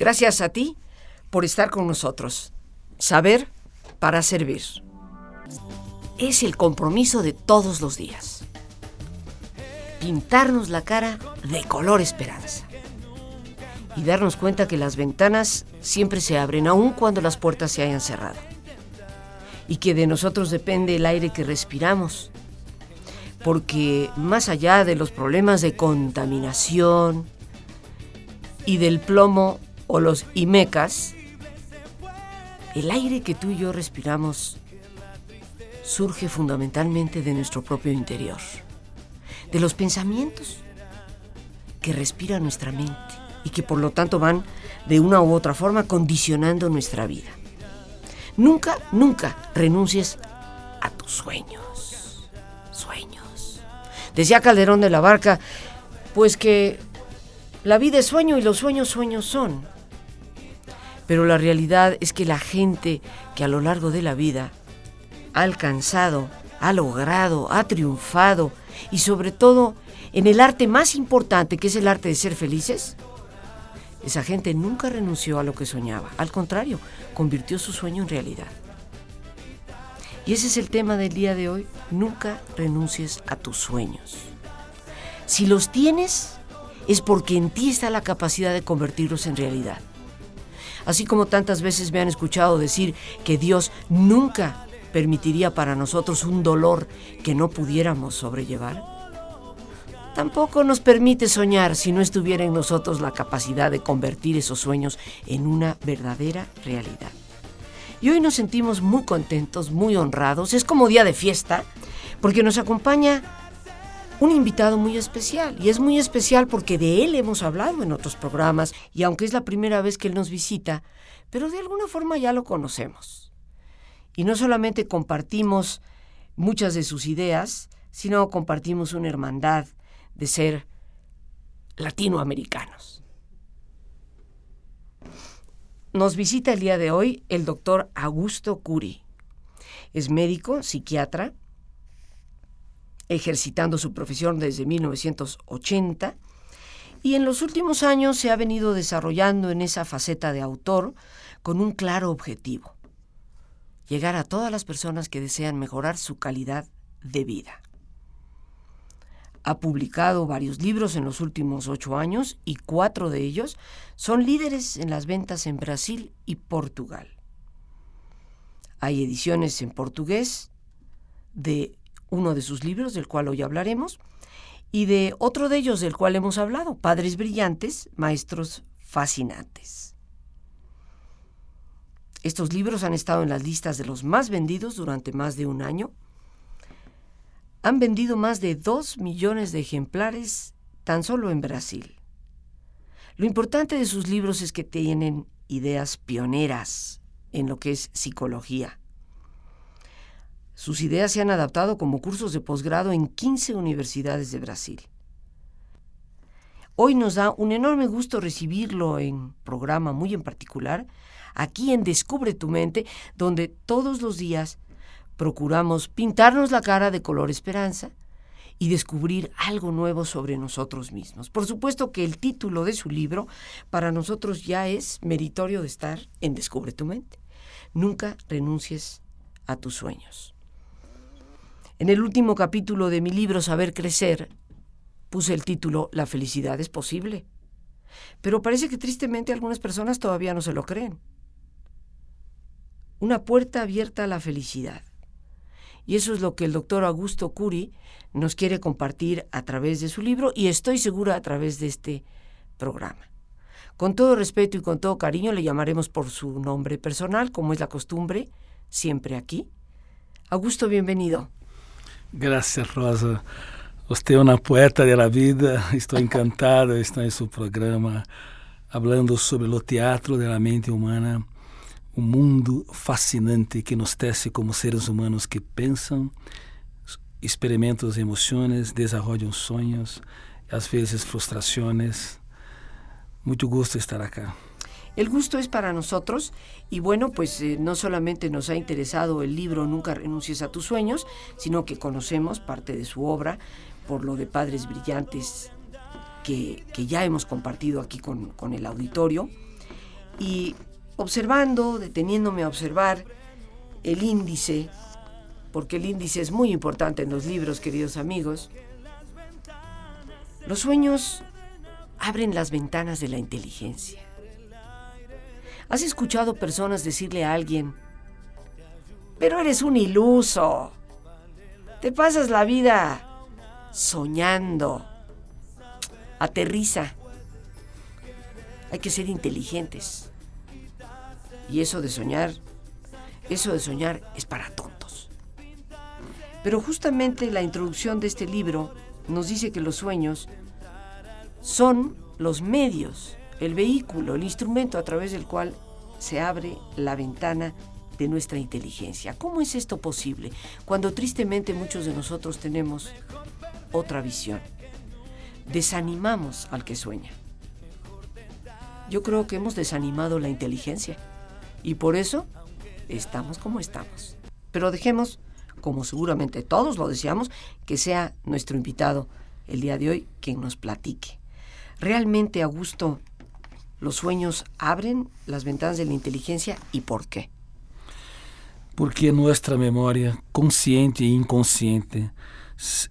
Gracias a ti por estar con nosotros. Saber para servir. Es el compromiso de todos los días. Pintarnos la cara de color esperanza. Y darnos cuenta que las ventanas siempre se abren, aun cuando las puertas se hayan cerrado. Y que de nosotros depende el aire que respiramos. Porque más allá de los problemas de contaminación y del plomo o los IMECAS, el aire que tú y yo respiramos surge fundamentalmente de nuestro propio interior, de los pensamientos que respira nuestra mente y que por lo tanto van de una u otra forma condicionando nuestra vida. Nunca, nunca renuncies a tus sueños. Sueños. Decía Calderón de la Barca, pues que la vida es sueño y los sueños sueños son. Pero la realidad es que la gente que a lo largo de la vida ha alcanzado, ha logrado, ha triunfado y sobre todo en el arte más importante que es el arte de ser felices, esa gente nunca renunció a lo que soñaba. Al contrario, convirtió su sueño en realidad. Y ese es el tema del día de hoy. Nunca renuncies a tus sueños. Si los tienes, es porque en ti está la capacidad de convertirlos en realidad así como tantas veces me han escuchado decir que Dios nunca permitiría para nosotros un dolor que no pudiéramos sobrellevar. Tampoco nos permite soñar si no estuviera en nosotros la capacidad de convertir esos sueños en una verdadera realidad. Y hoy nos sentimos muy contentos, muy honrados, es como día de fiesta, porque nos acompaña un invitado muy especial. Y es muy especial porque de él hemos hablado en otros programas y aunque es la primera vez que él nos visita, pero de alguna forma ya lo conocemos. Y no solamente compartimos muchas de sus ideas, sino compartimos una hermandad de ser latinoamericanos. Nos visita el día de hoy el doctor Augusto Curi. Es médico, psiquiatra, ejercitando su profesión desde 1980 y en los últimos años se ha venido desarrollando en esa faceta de autor con un claro objetivo, llegar a todas las personas que desean mejorar su calidad de vida. Ha publicado varios libros en los últimos ocho años y cuatro de ellos son líderes en las ventas en Brasil y Portugal. Hay ediciones en portugués de uno de sus libros, del cual hoy hablaremos, y de otro de ellos del cual hemos hablado, Padres Brillantes, Maestros Fascinantes. Estos libros han estado en las listas de los más vendidos durante más de un año. Han vendido más de dos millones de ejemplares tan solo en Brasil. Lo importante de sus libros es que tienen ideas pioneras en lo que es psicología, sus ideas se han adaptado como cursos de posgrado en 15 universidades de Brasil. Hoy nos da un enorme gusto recibirlo en programa muy en particular, aquí en Descubre tu mente, donde todos los días procuramos pintarnos la cara de color esperanza y descubrir algo nuevo sobre nosotros mismos. Por supuesto que el título de su libro para nosotros ya es meritorio de estar en Descubre tu mente. Nunca renuncies a tus sueños. En el último capítulo de mi libro Saber Crecer, puse el título La felicidad es posible. Pero parece que tristemente algunas personas todavía no se lo creen. Una puerta abierta a la felicidad. Y eso es lo que el doctor Augusto Curi nos quiere compartir a través de su libro y estoy segura a través de este programa. Con todo respeto y con todo cariño le llamaremos por su nombre personal, como es la costumbre, siempre aquí. Augusto, bienvenido. Gracias, Rosa. Usted es una poeta de la vida. Estoy encantado de estar en su programa hablando sobre o teatro de la mente humana, um mundo fascinante que nos tece como seres humanos que pensam, experimentam emoções, desenvolvem sonhos, às vezes frustrações. Muito gosto estar acá. El gusto es para nosotros y bueno, pues eh, no solamente nos ha interesado el libro Nunca renuncies a tus sueños, sino que conocemos parte de su obra por lo de Padres Brillantes que, ya hemos compartido aquí con, con el auditorio. Y observando, deteniéndome a observar el índice, porque el índice es muy importante en los libros, queridos amigos, los sueños abren las ventanas de la inteligencia. ¿Has escuchado personas decirle a alguien, pero eres un iluso? Te pasas la vida soñando. Aterriza. Hay que ser inteligentes. Y eso de soñar, eso de soñar es para tontos. Pero justamente la introducción de este libro nos dice que los sueños son los medios, el vehículo, el instrumento a través del cual se abre la ventana de nuestra inteligencia. ¿Cómo es esto posible cuando tristemente muchos de nosotros tenemos otra visión? Desanimamos al que sueña. Yo creo que hemos desanimado la inteligencia y por eso estamos como estamos. Pero dejemos, como seguramente todos lo deseamos, que sea nuestro invitado el día de hoy quien nos platique. ¿Realmente, Augusto, los sueños abren las ventanas de la inteligencia y por qué? porque nossa memória consciente e inconsciente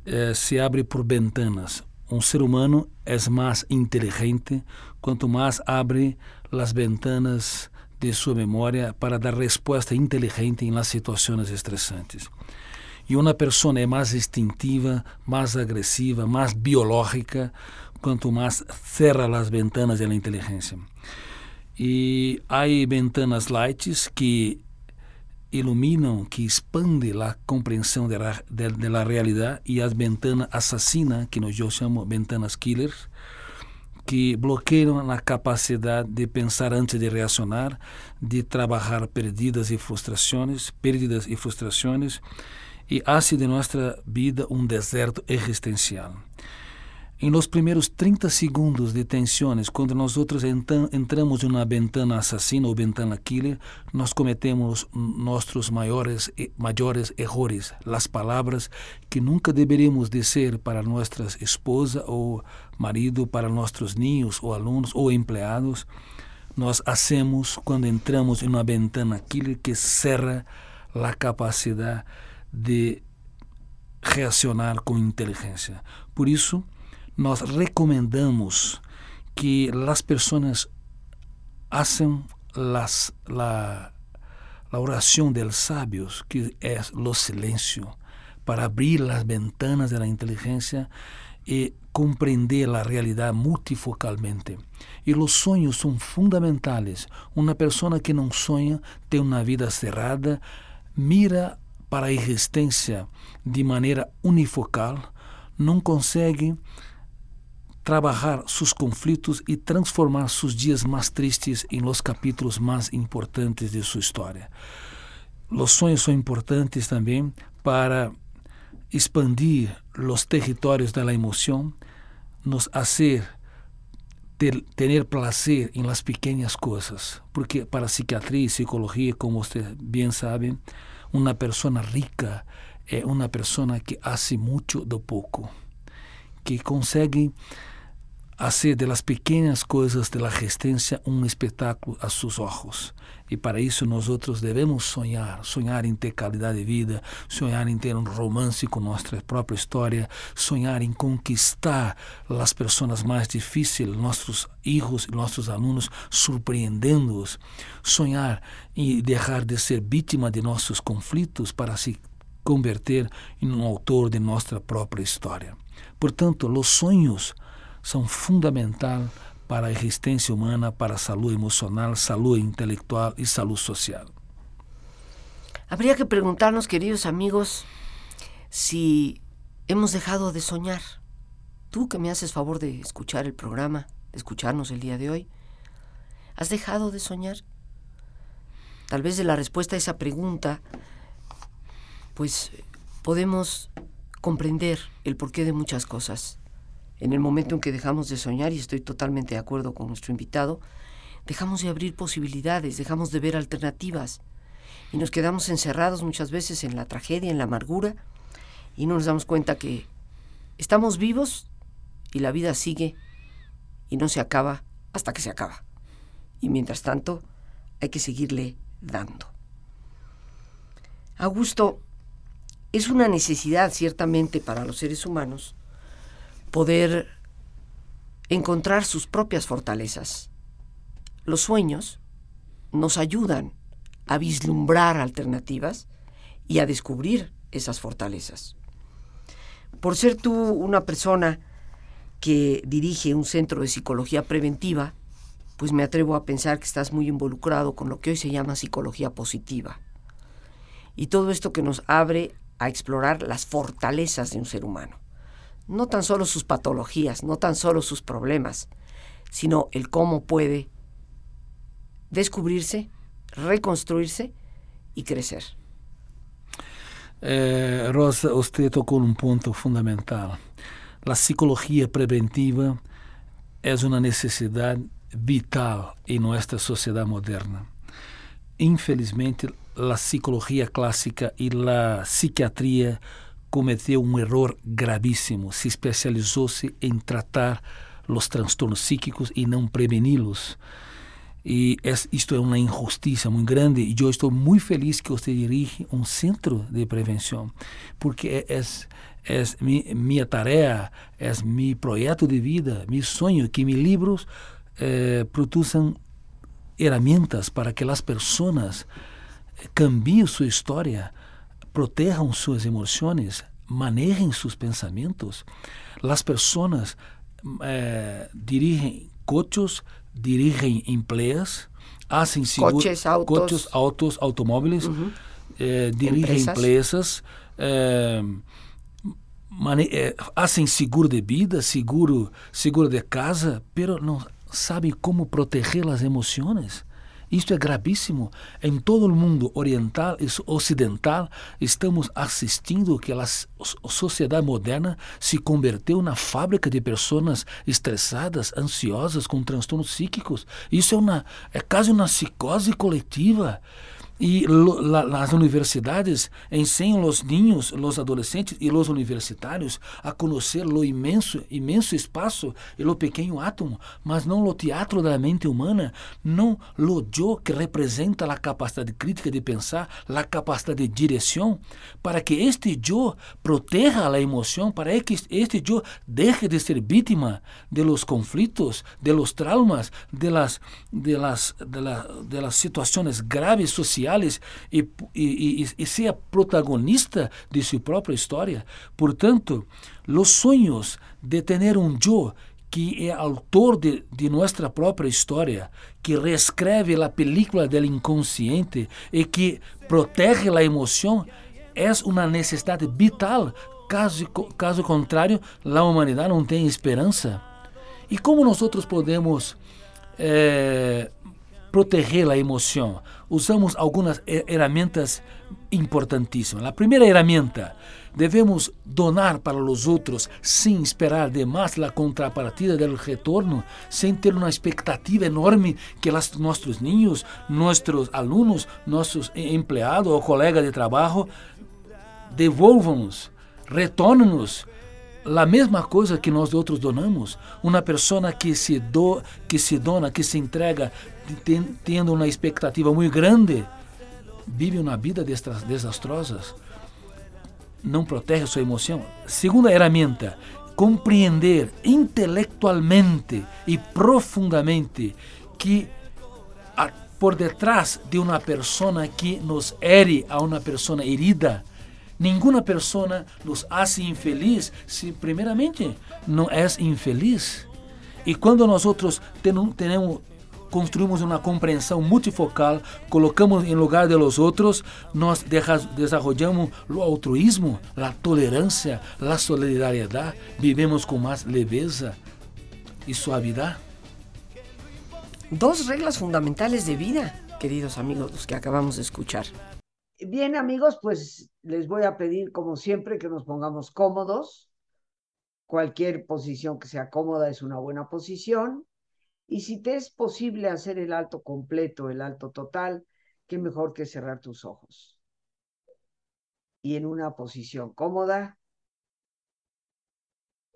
eh, se abre por ventanas. Um ser humano é mais inteligente quanto mais abre as ventanas de sua memória para dar resposta inteligente em las situações estressantes. E uma pessoa é mais instintiva, mais agressiva, mais biológica, quanto mais cerra as ventanas da inteligência. E há ventanas lights que iluminam, que expande a compreensão da de, de, la realidade e as ventanas assassinas, que nós chamamos ventanas killers, que bloqueiam a capacidade de pensar antes de reacionar, de trabalhar perdidas e frustrações, perdidas e frustrações, e faz de nossa vida um deserto existencial. Em los primeiros 30 segundos de tensões, quando nós outros entramos em uma ventana assassina ou ventana killer, nós cometemos nossos maiores maiores erros, as palavras que nunca deveríamos dizer para nossas esposa ou marido, para nossos ninhos ou alunos ou empregados, nós hacemos quando entramos em uma ventana killer que cerra a capacidade de reaccionar com inteligência. Por isso, nós recomendamos que as pessoas façam las, la, la oração dos sábios, que é o silêncio, para abrir as ventanas da inteligência e compreender a realidade multifocalmente. E os sonhos são fundamentais. Uma pessoa que não sonha tem uma vida cerrada, mira para a existência de maneira unifocal, não consegue trabajar seus conflitos e transformar seus dias mais tristes em los capítulos mais importantes de sua história. Los sonhos são importantes também para expandir los territórios da la emoción, nos hacer ter, tener placer en las pequenas coisas, porque para psiquiatria e psicologia, como você bem sabe, uma pessoa rica é uma pessoa que hace muito do pouco, que consegue hacer de las pequeñas cosas de la existencia un espectáculo a sus ojos. E para isso nós outros devemos sonhar, sonhar em ter qualidade de vida, sonhar em ter um romance com nossa própria história, sonhar em conquistar as pessoas mais difíceis, nossos filhos nossos alunos, surpreendendo-os, sonhar em deixar de ser vítima de nossos conflitos para se converter em um autor de nossa própria história. Portanto, os sonhos fundamental para a existência humana, para a saúde emocional, saúde intelectual e saúde social. Habría que preguntarnos, queridos amigos, si hemos dejado de soñar. Tú que me haces favor de escuchar el programa, de escucharnos el día de hoy, ¿has dejado de soñar? Tal vez de la respuesta a esa pregunta, pues podemos comprender el porqué de muchas cosas en el momento en que dejamos de soñar, y estoy totalmente de acuerdo con nuestro invitado, dejamos de abrir posibilidades, dejamos de ver alternativas y nos quedamos encerrados muchas veces en la tragedia, en la amargura y no nos damos cuenta que estamos vivos y la vida sigue y no se acaba hasta que se acaba. Y mientras tanto, hay que seguirle dando. Augusto, es una necesidad ciertamente para los seres humanos poder encontrar sus propias fortalezas. Los sueños nos ayudan a vislumbrar alternativas y a descubrir esas fortalezas. Por ser tú una persona que dirige un centro de psicología preventiva, pues me atrevo a pensar que estás muy involucrado con lo que hoy se llama psicología positiva. Y todo esto que nos abre a explorar las fortalezas de un ser humano. No tan solo sus patologías, no tan solo sus problemas, sino el cómo puede descubrirse, reconstruirse y crecer. Eh, Rosa, usted tocó un punto fundamental. La psicología preventiva es una necesidad vital en nuestra sociedad moderna. Infelizmente, la psicología clásica y la psiquiatría cometió un error gravísimo. Se especializó-se en tratar los trastornos psíquicos y no prevenirlos. E isto é uma injustiça muito grande. E eu estou muito feliz que você dirige um centro de prevenção, porque é, é, é minha tarefa, é meu projeto de vida, meu sonho que meus livros eh, produzam ferramentas para que as pessoas cambiem sua história, protejam suas emoções, manejem seus pensamentos. As pessoas eh, dirigem coches dirigen empleos, hacen coches, autos, coches, autos automóviles, uh -huh. eh, dirigen empresas, empresas eh, eh, hacen seguro de vida, seguro, seguro de casa, pero não sabem como proteger as emoções. Isto é gravíssimo. Em todo o mundo oriental e ocidental, estamos assistindo que a sociedade moderna se converteu na fábrica de pessoas estressadas, ansiosas, com transtornos psíquicos. Isso é, uma, é quase uma psicose coletiva. E la, las universidades ensinam os niños, os adolescentes e os universitários a conhecer o imenso, imenso espaço e o pequeno átomo, mas não o teatro da mente humana, não o eu que representa a capacidade crítica de pensar, a capacidade de direção, para que este eu proteja a emoção, para que este eu deje de ser vítima de los conflitos, de los traumas, de las, de las, de la, de las situações graves sociais e, e, e, e ser protagonista de sua própria história. Portanto, os sonhos de ter um eu que é autor de, de nossa própria história, que reescreve a película do inconsciente e que protege a emoção, é uma necessidade vital. Caso, caso contrário, a humanidade não tem esperança. E como nós podemos eh, proteger a emoção? Usamos algumas ferramentas importantíssimas. A primeira ferramenta, devemos donar para os outros sem esperar demais a contrapartida do retorno, sem ter uma expectativa enorme que las, nossos ninhos, nossos alunos, nossos empregados ou colegas de trabalho devolvam-nos, retornem-nos a mesma coisa que nós outros donamos. Uma pessoa que se do, que se dona, que se entrega, tendo uma expectativa muito grande, vive uma vida desastrosa. Não protege sua emoção. Segunda ferramenta, compreender intelectualmente e profundamente que por detrás de uma pessoa que nos ere a uma pessoa herida, Nenhuma pessoa nos hace infeliz se, primeiramente, não é infeliz. Quando nós outros tenemos, construímos uma compreensão multifocal, colocamos em lugar de los outros, nós desenvolvemos o altruísmo, a tolerância, a solidariedade, vivemos com mais leveza e suavidade. Dos reglas fundamentales de vida, queridos amigos, los que acabamos de escuchar. Bien, amigos, pues les voy a pedir, como siempre, que nos pongamos cómodos. Cualquier posición que sea cómoda es una buena posición. Y si te es posible hacer el alto completo, el alto total, qué mejor que cerrar tus ojos. Y en una posición cómoda,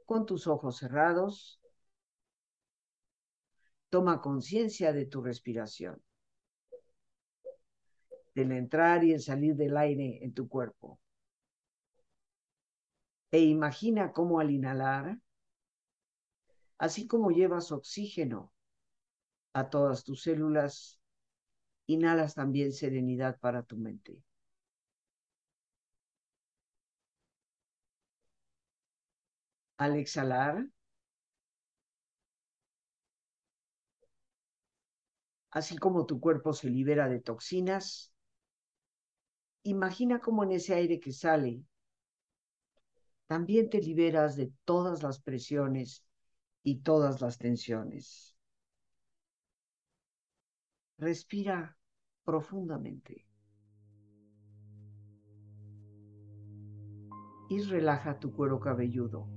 con tus ojos cerrados, Toma conciencia de tu respiración, del entrar y el salir del aire en tu cuerpo. E imagina cómo al inhalar, así como llevas oxígeno a todas tus células, inhalas también serenidad para tu mente. Al exhalar, así como tu cuerpo se libera de toxinas, imagina cómo en ese aire que sale, también te liberas de todas las presiones y todas las tensiones. Respira profundamente. Y relaja tu cuero cabelludo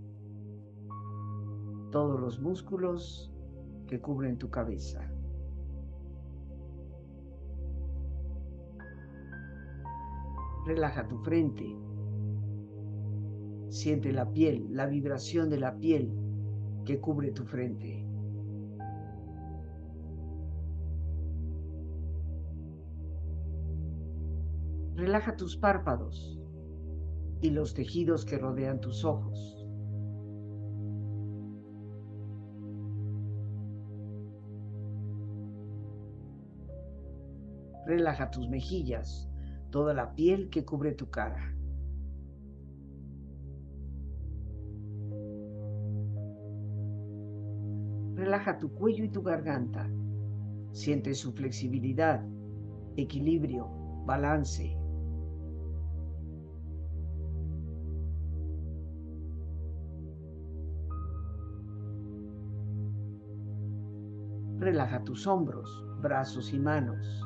todos los músculos que cubren tu cabeza. Relaja tu frente. Siente la piel, la vibración de la piel que cubre tu frente. Relaja tus párpados y los tejidos que rodean tus ojos. Relaja tus mejillas, toda la piel que cubre tu cara. Relaja tu cuello y tu garganta. Siente su flexibilidad, equilibrio, balance. Relaja tus hombros, brazos y manos.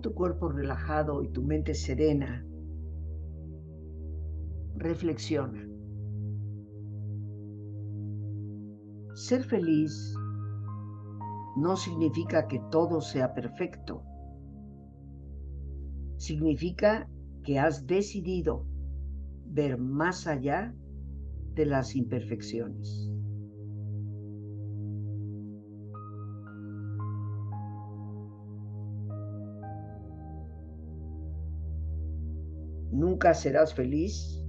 Tu cuerpo relajado y tu mente serena, reflexiona. Ser feliz no significa que todo sea perfecto. Significa que has decidido ver más allá de las imperfecciones. Nunca serás feliz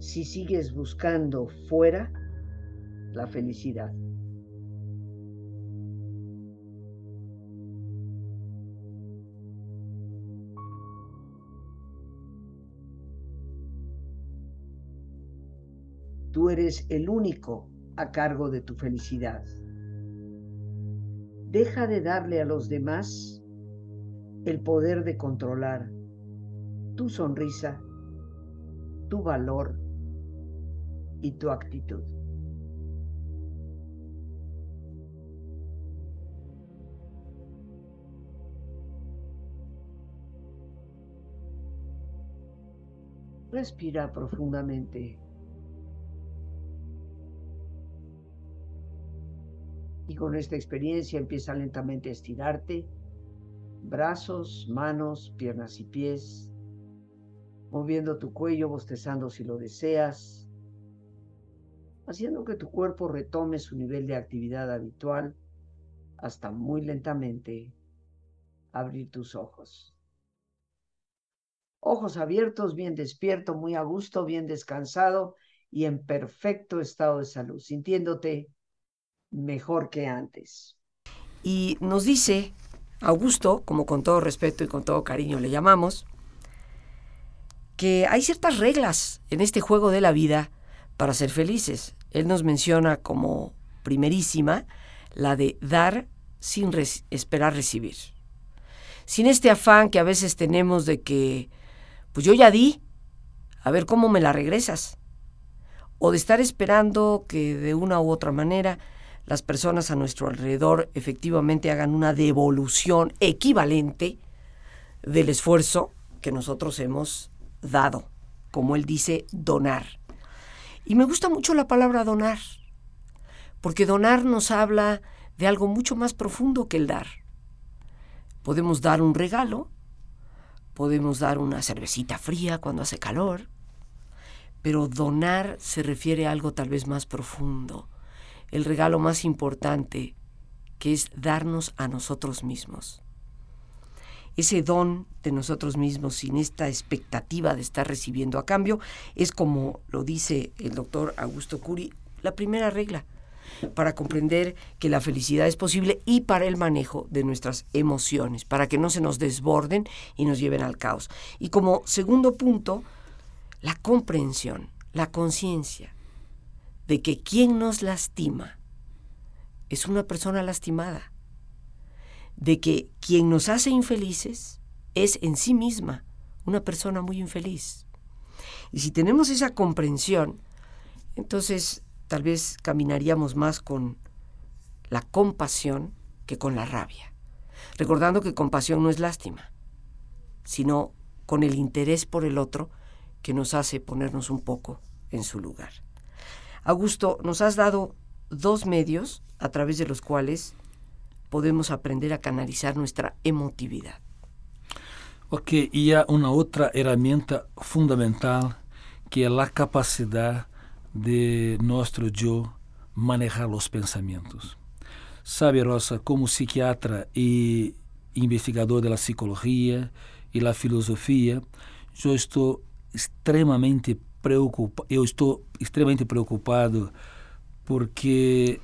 si sigues buscando fuera la felicidad. Tú eres el único a cargo de tu felicidad. Deja de darle a los demás el poder de controlar tu sonrisa, tu valor y tu actitud. Respira profundamente. Y con esta experiencia empieza lentamente a estirarte. Brazos, manos, piernas y pies moviendo tu cuello, bostezando si lo deseas, haciendo que tu cuerpo retome su nivel de actividad habitual hasta muy lentamente abrir tus ojos. Ojos abiertos, bien despierto, muy a gusto, bien descansado y en perfecto estado de salud, sintiéndote mejor que antes. Y nos dice Augusto, como con todo respeto y con todo cariño le llamamos, que hay ciertas reglas en este juego de la vida para ser felices. Él nos menciona como primerísima la de dar sin esperar recibir. Sin este afán que a veces tenemos de que, pues yo ya di, a ver cómo me la regresas. O de estar esperando que de una u otra manera las personas a nuestro alrededor efectivamente hagan una devolución equivalente del esfuerzo que nosotros hemos dado, como él dice, donar. Y me gusta mucho la palabra donar, porque donar nos habla de algo mucho más profundo que el dar. Podemos dar un regalo, podemos dar una cervecita fría cuando hace calor, pero donar se refiere a algo tal vez más profundo, el regalo más importante, que es darnos a nosotros mismos ese don de nosotros mismos sin esta expectativa de estar recibiendo a cambio, es como lo dice el doctor Augusto Curi, la primera regla para comprender que la felicidad es posible y para el manejo de nuestras emociones, para que no se nos desborden y nos lleven al caos. Y como segundo punto, la comprensión, la conciencia de que quien nos lastima es una persona lastimada de que quien nos hace infelices es en sí misma una persona muy infeliz. Y si tenemos esa comprensión, entonces tal vez caminaríamos más con la compasión que con la rabia. Recordando que compasión no es lástima, sino con el interés por el otro que nos hace ponernos un poco en su lugar. Augusto, nos has dado dos medios a través de los cuales podemos aprender a canalizar nuestra emotividad. Ok, y hay una otra herramienta fundamental que es la capacidad de nuestro yo manejar los pensamientos. Sabe, Rosa, como psiquiatra y investigador de la psicología y la filosofía, yo estoy extremamente preocupado, eu estou extremamente preocupado porque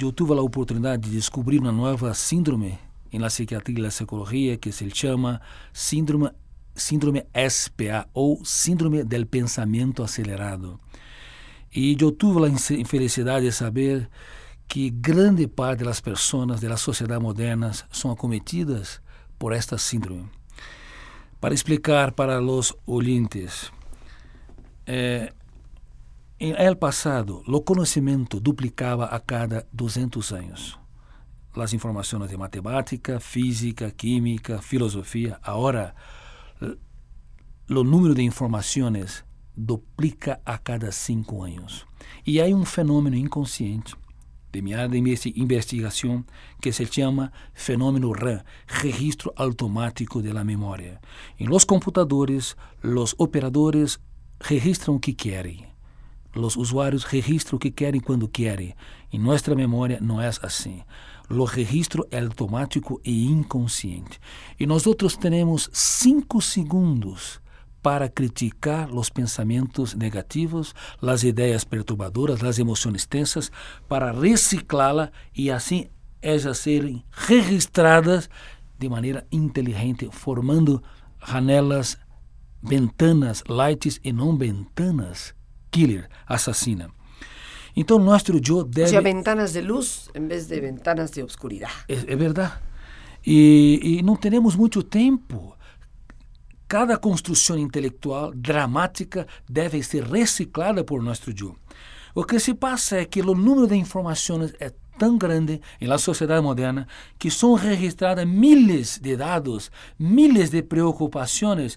eu tive a oportunidade de descobrir uma nova síndrome na psiquiatria e na psicologia que se chama síndrome síndrome SPA ou síndrome del pensamento acelerado. E eu tive a infelicidade de saber que grande parte das pessoas da sociedade moderna são acometidas por esta síndrome. Para explicar para os ouvintes, eh, em el passado, o conhecimento duplicava a cada 200 anos. As informações de matemática, física, química, filosofia. Agora, o número de informações duplica a cada cinco anos. E há um fenômeno inconsciente de mi área de investigación que se llama fenómeno RAM, registro automático de la memoria. En los computadores, los operadores registram o que querem. Os usuários registram o que querem quando querem. Em nossa memória não é assim. O registro é automático e inconsciente. E nós outros temos cinco segundos para criticar os pensamentos negativos, as ideias perturbadoras, as emoções tensas, para reciclá-la e assim elas serem registradas de maneira inteligente, formando janelas ventanas lights e não ventanas killer, assassina. Então, nosso eu deve... O sea, ventanas de luz em vez de ventanas de obscuridade. É, é verdade. E, e não temos muito tempo. Cada construção intelectual dramática deve ser reciclada por nosso eu. O que se passa é que o número de informações é tão grande em la sociedade moderna que são registradas milhares de dados, milhares de preocupações,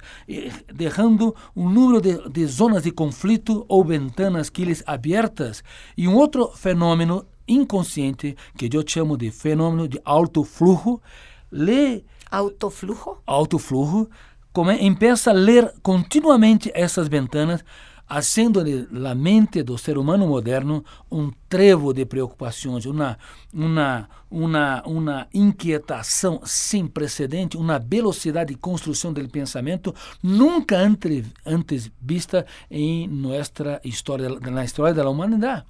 deixando um número de, de zonas de conflito ou ventanas que abertas. E um outro fenômeno inconsciente que eu chamo de fenômeno de alto fluxo, lê autoflujo, autoflujo, come, começa a ler continuamente essas ventanas haciéndole la mente do ser humano moderno um trevo de preocupações, uma uma uma uma inquietação sem precedente, uma velocidade de construção do pensamento nunca antes, antes vista em nossa história na história da humanidade.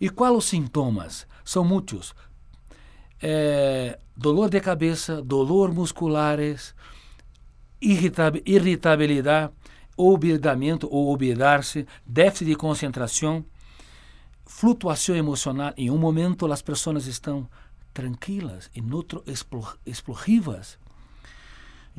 E quais os sintomas? São muitos. É, dolor de cabeça, dolor musculares, irritabilidade, obedamento ou obedar-se, déficit de concentração, flutuação emocional. Em um momento as pessoas estão tranquilas, em outro explosivas.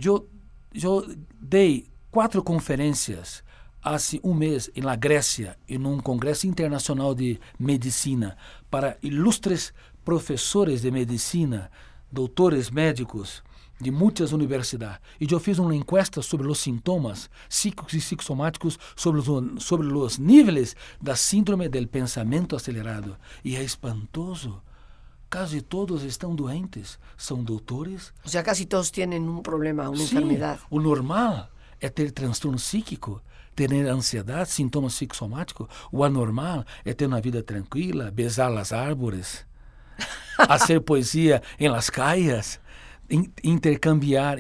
Eu, eu dei quatro conferências há um mês em la Grécia, em um congresso internacional de medicina, para ilustres professores de medicina, doutores médicos, de muitas universidades. E eu fiz uma encuesta sobre os sintomas psíquicos e psicossomáticos, sobre os, sobre os níveis da síndrome do pensamento acelerado. E é espantoso. Quase todos estão doentes. São doutores. Ou seja, quase todos têm um problema, uma Sim, enfermidade. O normal é ter transtorno psíquico, ter ansiedade, sintomas psicossomáticos. O anormal é ter uma vida tranquila, besar as árvores, fazer poesia em las calles intercambiar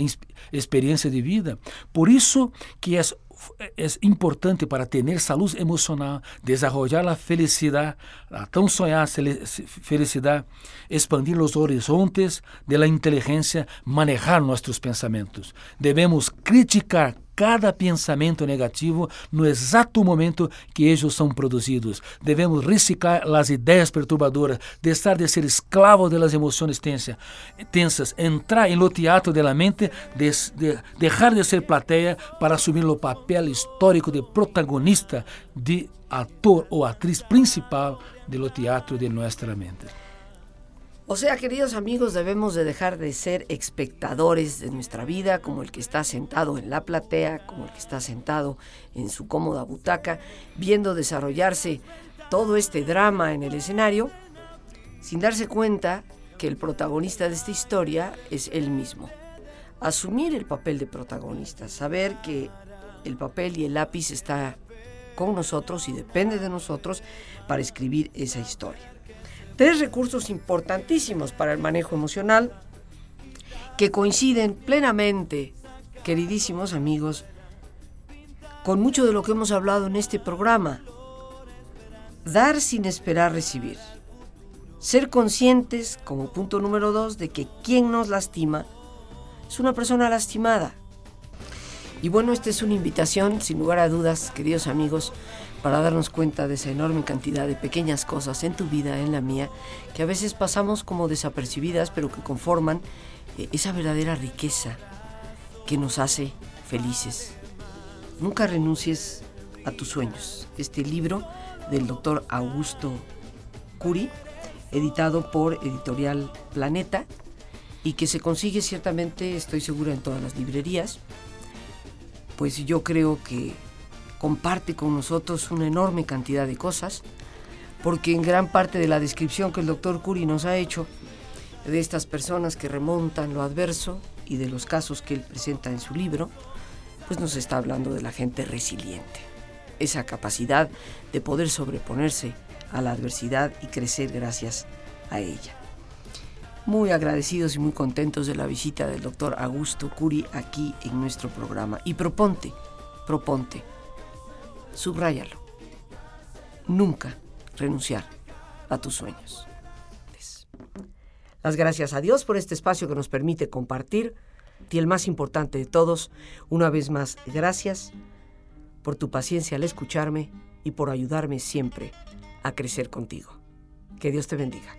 experiência de vida. Por isso que é é importante para ter saúde emocional, desenvolver a felicidade, a tão sonhada felicidade, expandir os horizontes da inteligência, manejar nossos pensamentos. Devemos criticar cada pensamento negativo no exato momento que eles são produzidos. Devemos reciclar as ideias perturbadoras, deixar de ser escravo das emoções tensas, tensas entrar em lo teatro da mente, de, de, deixar de ser plateia para assumir o papel histórico de protagonista, de ator ou atriz principal do teatro de nossa mente. O sea, queridos amigos, debemos de dejar de ser espectadores de nuestra vida, como el que está sentado en la platea, como el que está sentado en su cómoda butaca, viendo desarrollarse todo este drama en el escenario, sin darse cuenta que el protagonista de esta historia es él mismo. Asumir el papel de protagonista, saber que el papel y el lápiz está con nosotros y depende de nosotros para escribir esa historia tres recursos importantísimos para el manejo emocional que coinciden plenamente, queridísimos amigos, con mucho de lo que hemos hablado en este programa. Dar sin esperar recibir. Ser conscientes, como punto número dos, de que quien nos lastima es una persona lastimada. Y bueno, esta es una invitación, sin lugar a dudas, queridos amigos, para darnos cuenta de esa enorme cantidad de pequeñas cosas en tu vida, en la mía, que a veces pasamos como desapercibidas, pero que conforman eh, esa verdadera riqueza que nos hace felices. Nunca renuncies a tus sueños. Este libro del doctor Augusto Curi, editado por Editorial Planeta, y que se consigue ciertamente, estoy segura, en todas las librerías, pues yo creo que comparte con nosotros una enorme cantidad de cosas, porque en gran parte de la descripción que el doctor Curi nos ha hecho de estas personas que remontan lo adverso y de los casos que él presenta en su libro, pues nos está hablando de la gente resiliente, esa capacidad de poder sobreponerse a la adversidad y crecer gracias a ella. Muy agradecidos y muy contentos de la visita del doctor Augusto Curi aquí en nuestro programa. Y proponte, proponte, subráyalo, nunca renunciar a tus sueños. Las gracias a Dios por este espacio que nos permite compartir. Y el más importante de todos, una vez más, gracias por tu paciencia al escucharme y por ayudarme siempre a crecer contigo. Que Dios te bendiga.